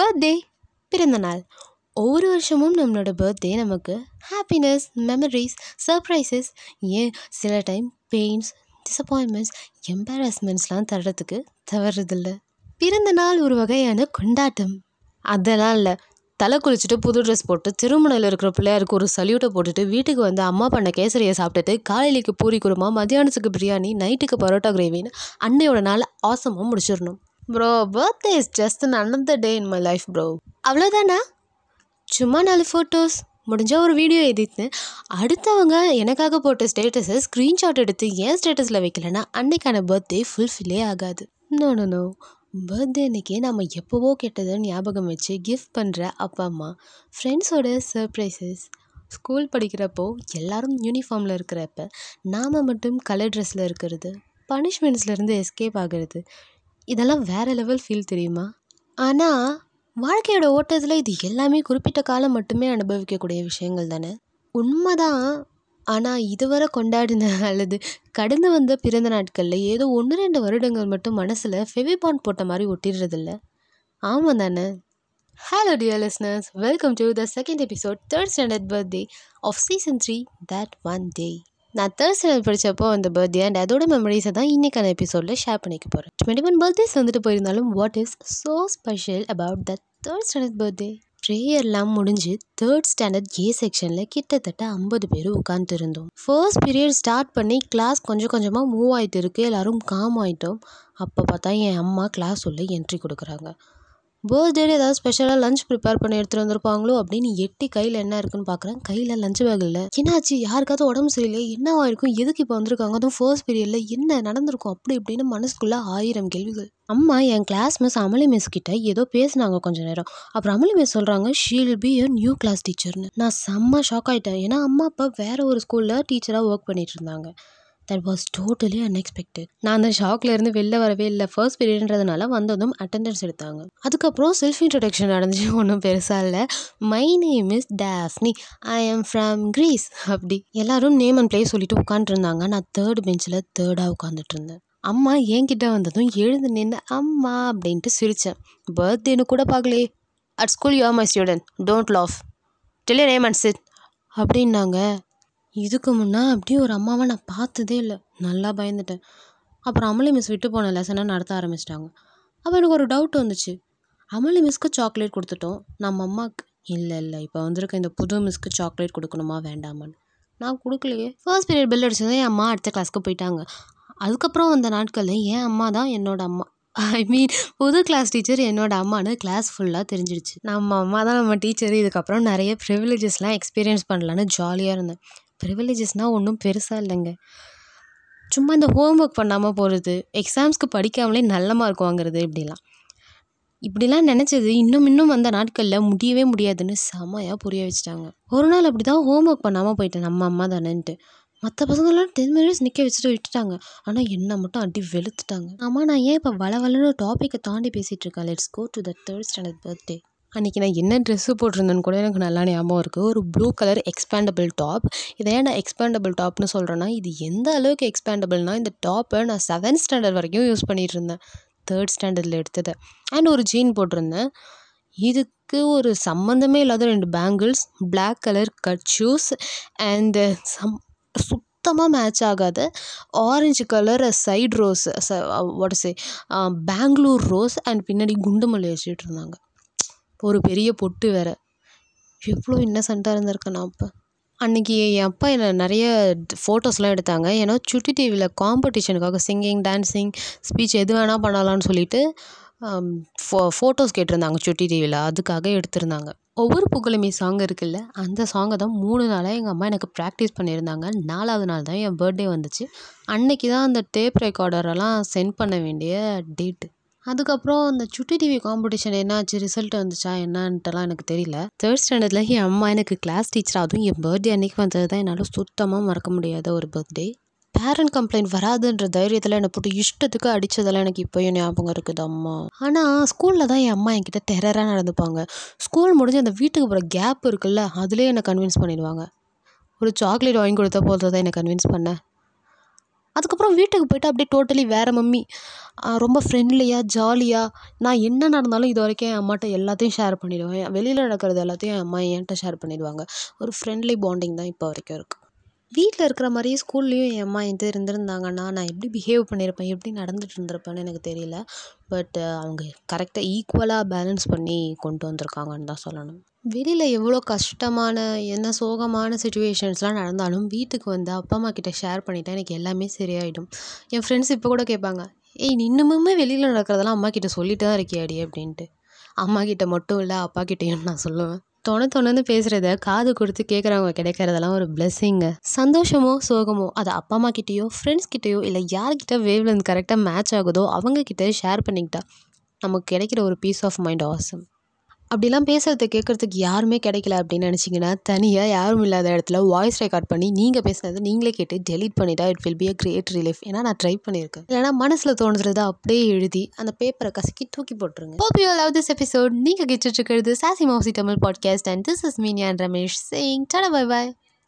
Birthday பிறந்தநாள் ஒவ்வொரு வருஷமும் நம்மளோட பர்த்டே நமக்கு ஹாப்பினஸ் மெமரிஸ் சர்ப்ரைசஸ் ஏன் சில டைம் பெயின்ஸ் டிசப்பாயின்மெண்ட்ஸ் எம்பாரஸ்மெண்ட்ஸ்லாம் தர்றதுக்கு தவறுதில்ல. பிறந்த நாள் ஒரு வகையான கொண்டாட்டம். அதெல்லாம் இல்லை. தலை குளிச்சுட்டு புது ட்ரெஸ் போட்டு திருமணையில் இருக்கிற பிள்ளையாருக்கு ஒரு சல்யூட்டை போட்டுட்டு வீட்டுக்கு வந்து அம்மா பண்ண கேசரியை சாப்பிட்டுட்டு காலையிலைக்கு பூரி குருமா மத்தியானத்துக்கு பிரியாணி நைட்டுக்கு பரோட்டா கிரேவின்னு அன்னையோட நாள் ஆசமாக முடிச்சிடணும். Bro birthday is just another day in my life bro அவ்வளோதானா சும்மா நாலு ஃபோட்டோஸ் முடிஞ்சால் ஒரு வீடியோ எடித்து அடுத்தவங்க எனக்காக போட்ட ஸ்டேட்டஸை ஸ்க்ரீன்ஷாட் எடுத்து ஏன் ஸ்டேட்டஸில் வைக்கலன்னா அன்னைக்கான பர்த்டே ஃபுல்ஃபில்லே ஆகாது. நோ நோ நோ பர்த்டே அன்றைக்கி நம்ம எப்போவோ கெட்டதுன்னு ஞாபகம் வச்சு கிஃப்ட் பண்ணுற அப்பா அம்மா ஃப்ரெண்ட்ஸோட சர்ப்ரைசஸ் ஸ்கூல் படிக்கிறப்போ எல்லாரும் யூனிஃபார்மில் இருக்கிறப்ப நாம் மட்டும் கலர் ட்ரெஸ்ஸில் இருக்கிறது பனிஷ்மெண்ட்ஸ்லேருந்து எஸ்கேப் ஆகிறது இதெல்லாம் வேறு லெவல் ஃபீல் தெரியுமா? ஆனால் வாழ்க்கையோட ஓட்டத்தில் இது எல்லாமே குறிப்பிட்ட காலம் மட்டுமே அனுபவிக்கக்கூடிய விஷயங்கள் தானே? உண்மைதான். ஆனால் இதுவரை கொண்டாடின அல்லது கடந்து வந்த பிறந்த நாட்களில் ஏதோ ஒன்று ரெண்டு வருடங்கள் மட்டும் மனசில் ஃபெவிபாண்ட் போட்ட மாதிரி ஒட்டிடுறதில்ல. ஆமாம் தானே? Hello dear listeners welcome to the second episode third standard birthday of season three that one day நான் தேர்ட் ஸ்டாண்டர்ட் படித்தப்போ அந்த பர்த்டே அண்ட் அதோட மெமரிஸை தான் இன்றைக்கான எபிசோடில் ஷேர் பண்ணிக்க போகிறேன் டுவெண்ட்டி ஒன் பர்த்டேஸ் வந்துட்டு போயிருந்தாலும் what is so special about the third standard birthday ப்ரேயர்லாம் முடிஞ்சு தேர்ட் ஸ்டாண்டர்ட் ஏ செக்ஷனில் கிட்டத்தட்ட ஐம்பது பேர் உட்காந்துட்டு இருந்தோம். ஃபர்ஸ்ட் பீரியட் ஸ்டார்ட் பண்ணி கிளாஸ் கொஞ்சம் கொஞ்சமாக மூவ் ஆகிட்டு இருக்கு. எல்லோரும் காம் ஆகிட்டோம் அப்போ பார்த்தா என் அம்மா கிளாஸ் உள்ள என்ட்ரி கொடுக்குறாங்க. பர்த்டே ஏதாவது ஸ்பெஷலாக லஞ்ச் ப்ரிப்பேர் பண்ணி எடுத்துகிட்டு வந்திருப்பாங்களோ அப்படின்னு எட்டி கையில் என்ன இருக்குன்னு பார்க்குறேன் கையில் லஞ்ச் பேக் இல்லை. என்னாச்சு? யாருக்காவது உடம்பு சரியில்லை என்னவா இருக்கும்? எதுக்கு இப்போ வந்திருக்காங்க? அதுவும் ஃபர்ஸ்ட் பீரியடில் என்ன நடந்திருக்கும்? அப்படி இப்படின்னு மனசுக்குள்ளே ஆயிரம் கேள்விகள். அம்மா என் கிளாஸ் மிஸ் அமளி மிஸ் கிட்ட ஏதோ பேசினாங்க கொஞ்ச நேரம். அப்புறம் அமளி மிஸ் சொல்கிறாங்க she'll be a new class டீச்சர்னு நான் செம்ம ஷாக் ஆகிட்டேன் ஏன்னா அம்மா அப்பா வேற ஒரு ஸ்கூலில் டீச்சராக ஒர்க் பண்ணிட்டு இருந்தாங்க. தட் வாஸ் டோட்டலி அன்எக்ஸ்பெக்டட் நான் அந்த ஷாக்ல இருந்து வெளில வரவே இல்லை. ஃபர்ஸ்ட் பீரியட்ன்றதுனால வந்ததும் அட்டெண்டன்ஸ் எடுத்தாங்க. அதுக்கப்புறம் செல்ஃப் இன்ட்ரடக்ஷன் நடந்துச்சு. ஒன்றும் பெருசாக இல்லை. My name is Daphne I am from Greece அப்படி எல்லாரும் நேம் அண்ட் பிளேஸ் சொல்லிட்டு உட்காந்துருந்தாங்க நான் தேர்ட் பெஞ்சில் தேர்டாக உட்காந்துட்டு இருந்தேன் அம்மா என்கிட்ட வந்ததும் எழுந்து நின்று அம்மா அப்படின்ட்டு சிரித்தேன் பர்த்டேன்னு கூட பார்க்கலையே. At school you are my student don't laugh tell name and sit அப்படின்னாங்க. இதுக்கு முன்னே அப்படியே ஒரு அம்மாவை நான் பார்த்ததே இல்லை. நல்லா பயந்துட்டேன். அப்புறம் அமளி மிஸ் விட்டு போன லெசனை நடத்த ஆரம்பிச்சிட்டாங்க. அப்போ எனக்கு ஒரு டவுட் வந்துச்சு. அமளி மிஸ்க்கு சாக்லேட் கொடுத்துட்டோம். நம்ம அம்மாவுக்கு இல்லை இல்லை இப்போ வந்திருக்க இந்த புது மிஸ்க்கு சாக்லேட் கொடுக்கணுமா வேண்டாமான்னு. நான் கொடுக்கலையே. ஃபர்ஸ்ட் பீரியட் பெல் அடிச்சதும் என் அம்மா அடுத்த கிளாஸ்க்கு போயிட்டாங்க. அதுக்கப்புறம் வந்த நாட்களில் என் அம்மா தான் என்னோட அம்மா. ஐ மீன் புது கிளாஸ் டீச்சர் என்னோட அம்மானு கிளாஸ் ஃபுல்லாக தெரிஞ்சிடுச்சு. நம்ம அம்மா தான் நம்ம டீச்சர் இதுக்கப்புறம் நிறைய ப்ரிவிலேஜஸ்லாம் எக்ஸ்பீரியன்ஸ் பண்ணலான்னு ஜாலியாக இருந்தேன். ப்ரிவிலேஜஸ்னால் ஒன்றும் பெருசாக இல்லைங்க. சும்மா இந்த ஹோம் ஒர்க் பண்ணாமல் போகிறது எக்ஸாம்ஸ்க்கு படிக்காமலே நல்ல மார்க் வாங்குறது இப்படிலாம். இப்படிலாம் நினச்சது இன்னும் இன்னும் வந்த நாட்களில் முடியவே முடியாதுன்னு செமையாக புரிய வச்சுட்டாங்க. ஒரு நாள் அப்படி தான் ஹோம் ஒர்க் பண்ணாமல் போயிட்டேன் நம்ம அம்மா தானேன்ட்டு. மற்ற பசங்களெலாம் டென் மினிட்ஸ் நிற்க வச்சுட்டு விட்டுட்டாங்க. ஆனால் என்னை மட்டும் அடி வெளுத்துட்டாங்க. ஆமாம் நான் ஏன் இப்போ வள வளன்னு டாப்பிக்கை தாண்டி பேசிகிட்ருக்கேன் let's go to the third standard birthday அன்றைக்கி நான் என்ன ட்ரெஸ்ஸு போட்டிருந்தேன்னு கூட எனக்கு நல்லா ஞாபகம் இருக்குது ஒரு ப்ளூ கலர் எக்ஸ்பேண்டபிள் டாப் இதை ஏன் நான் எக்ஸ்பேண்டபிள் டாப்னு சொல்கிறேன்னா இது எந்த அளவுக்கு எக்ஸ்பேண்டபிள்னால் இந்த டாப்பை நான் செவன்த் ஸ்டாண்டர்ட் வரைக்கும் யூஸ் பண்ணிகிட்டு இருந்தேன் தேர்ட் ஸ்டாண்டர்டில் எடுத்ததை. அண்ட் ஒரு ஜீன் போட்டிருந்தேன். இதுக்கு ஒரு சம்மந்தமே இல்லாத ரெண்டு bangles black colour cut shoes and some சுத்தமாக மேட்ச் ஆகாத ஆரஞ்சு கலர் சைடு ரோஸ் ச சே பெங்களூர் ரோஸ் அண்ட் பின்னாடி குண்டு மல்லி வச்சுட்டு இருந்தாங்க ஒரு பெரிய பொட்டு வேறு. எவ்வளோ இன்னசென்ட்டாக இருந்திருக்கேன் நான் அப்போ. அன்றைக்கி என் அப்பா என்னை நிறைய ஃபோட்டோஸ்லாம் எடுத்தாங்க. ஏன்னா சுட்டி டிவியில் காம்படிஷனுக்காக சிங்கிங் டான்ஸிங் ஸ்பீச் எது வேணால் பண்ணலான்னு சொல்லிட்டு ஃபோ ஃபோட்டோஸ் கேட்டிருந்தாங்க சுட்டி டிவியில் அதுக்காக எடுத்திருந்தாங்க. ஒவ்வொரு புகழுமே சாங் இருக்குல்ல அந்த சாங்கை தான் மூணு நாளாக எங்கள் அம்மா எனக்கு ப்ராக்டிஸ் பண்ணியிருந்தாங்க. நாலாவது நாள் தான் என் பர்த்டே வந்துச்சு. அன்னைக்கு தான் அந்த டேப் ரெக்கார்டரெல்லாம் சென்ட் பண்ண வேண்டிய டேட்டு அதுக்கப்புறம் அந்த சுட்டி டிவி காம்படிஷன் என்னாச்சு? ரிசல்ட் வந்துச்சா? என்னன்ட்டுலாம் எனக்கு தெரியல. தேர்ட் ஸ்டாண்டர்டில் என் அம்மா எனக்கு கிளாஸ் டீச்சர் அதுவும் என் பர்த்டே அன்னைக்கு வந்தது தான் என்னால் சுத்தமாக மறக்க முடியாத ஒரு பர்த்டே பேரண்ட் கம்ப்ளைண்ட் வராதுன்ற தைரியத்தில் என்னை போட்டு இஷ்டத்துக்கு அடித்ததெல்லாம் எனக்கு இப்போயும் ஞாபகம் இருக்குது அம்மா. ஆனால் ஸ்கூலில் தான் என் அம்மா என்கிட்ட டெரராக நடந்துப்பாங்க. ஸ்கூல் முடிஞ்சு அந்த வீட்டுக்கு போகிற கேப் இருக்குல்ல அதுலேயே என்னை கன்வின்ஸ் பண்ணிடுவாங்க. ஒரு சாக்லேட் வாங்கி கொடுத்தா போதும் தான் என்னை கன்வின்ஸ் பண்ண. அதுக்கப்புறம் வீட்டுக்கு போய்ட்டு அப்படியே டோட்டலி வேறு மம்மி ரொம்ப ஃப்ரெண்ட்லியாக ஜாலியாக நான் என்ன நடந்தாலும் இது வரைக்கும் என் அம்மாட்ட எல்லாத்தையும் ஷேர் பண்ணிவிடுவேன் வெளியில் நடக்கிறது எல்லாத்தையும் என் அம்மா என்கிட்ட ஷேர் பண்ணிவிடுவாங்க ஒரு ஃப்ரெண்ட்லி பாண்டிங் தான் இப்போ வரைக்கும் இருக்குது வீட்டில் இருக்கிற மாதிரியே ஸ்கூல்லேயும் என் அம்மா என்கிட்ட இருந்திருந்தாங்கன்னா நான் எப்படி பிஹேவ் பண்ணியிருப்பேன் எப்படி நடந்துட்டு இருந்திருப்பேன்னு எனக்கு தெரியல. பட் அவங்க கரெக்டாக ஈக்குவலாக பேலன்ஸ் பண்ணி கொண்டு வந்திருக்காங்கன்னு தான் சொல்லணும். வெளியில் எவ்வளோ கஷ்டமான என்ன சோகமான சுச்சுவேஷன்ஸ்லாம் நடந்தாலும் வீட்டுக்கு வந்து அப்பா அம்மா கிட்ட ஷேர் பண்ணிட்டா எனக்கு எல்லாமே சரியாயிடும். என் ஃப்ரெண்ட்ஸ் இப்போ கூட கேட்பாங்க ஏய் நீ இன்னுமுமே வெளியில் நடக்கிறதெல்லாம் அம்மா கிட்ட சொல்லிட்டு தான் இருக்கியாடி? அப்படின்ட்டு. அம்மா கிட்ட மட்டும் இல்லை அப்பா கிட்டேயும் நான் சொல்லுவேன். தொண தொணன்னு பேசுகிறத காது கொடுத்து கேட்குறவங்க கிடைக்கிறதெல்லாம் ஒரு பிளெஸ்ஸிங்க சந்தோஷமோ சோகமோ அது அப்பா அம்மா கிட்டேயோ ஃப்ரெண்ட்ஸ் கிட்டேயோ இல்லை யார்கிட்ட வேவ் கரெக்டாக மேட்ச் ஆகுதோ அவங்கக்கிட்ட ஷேர் பண்ணிக்கிட்டா நமக்கு கிடைக்கிற ஒரு பீஸ் ஆஃப் மைண்ட் ஆசம் அப்படிலாம் பேசுகிறத கேட்குறதுக்கு யாருமே கிடைக்கல அப்படின்னு நினச்சிங்கன்னா தனியாக யாரும் இல்லாத இடத்துல வாய்ஸ் ரெக்கார்ட் பண்ணி நீங்கள் பேசுனதை நீங்களே கேட்டு டெலீட் பண்ணிட்டா it will be a great relief ஏன்னா நான் ட்ரை பண்ணியிருக்கேன் இல்லைனா மனசில் தோணுறத அப்படியே எழுதி அந்த பேப்பரை கசக்கி தூக்கி போட்டுருங்க. Hope you love this episode நீங்கள் கேட்டுட்டு இருக்கிறது சாசி Mausi Tamil podcast and this is me and Ramesh saying டட bye bye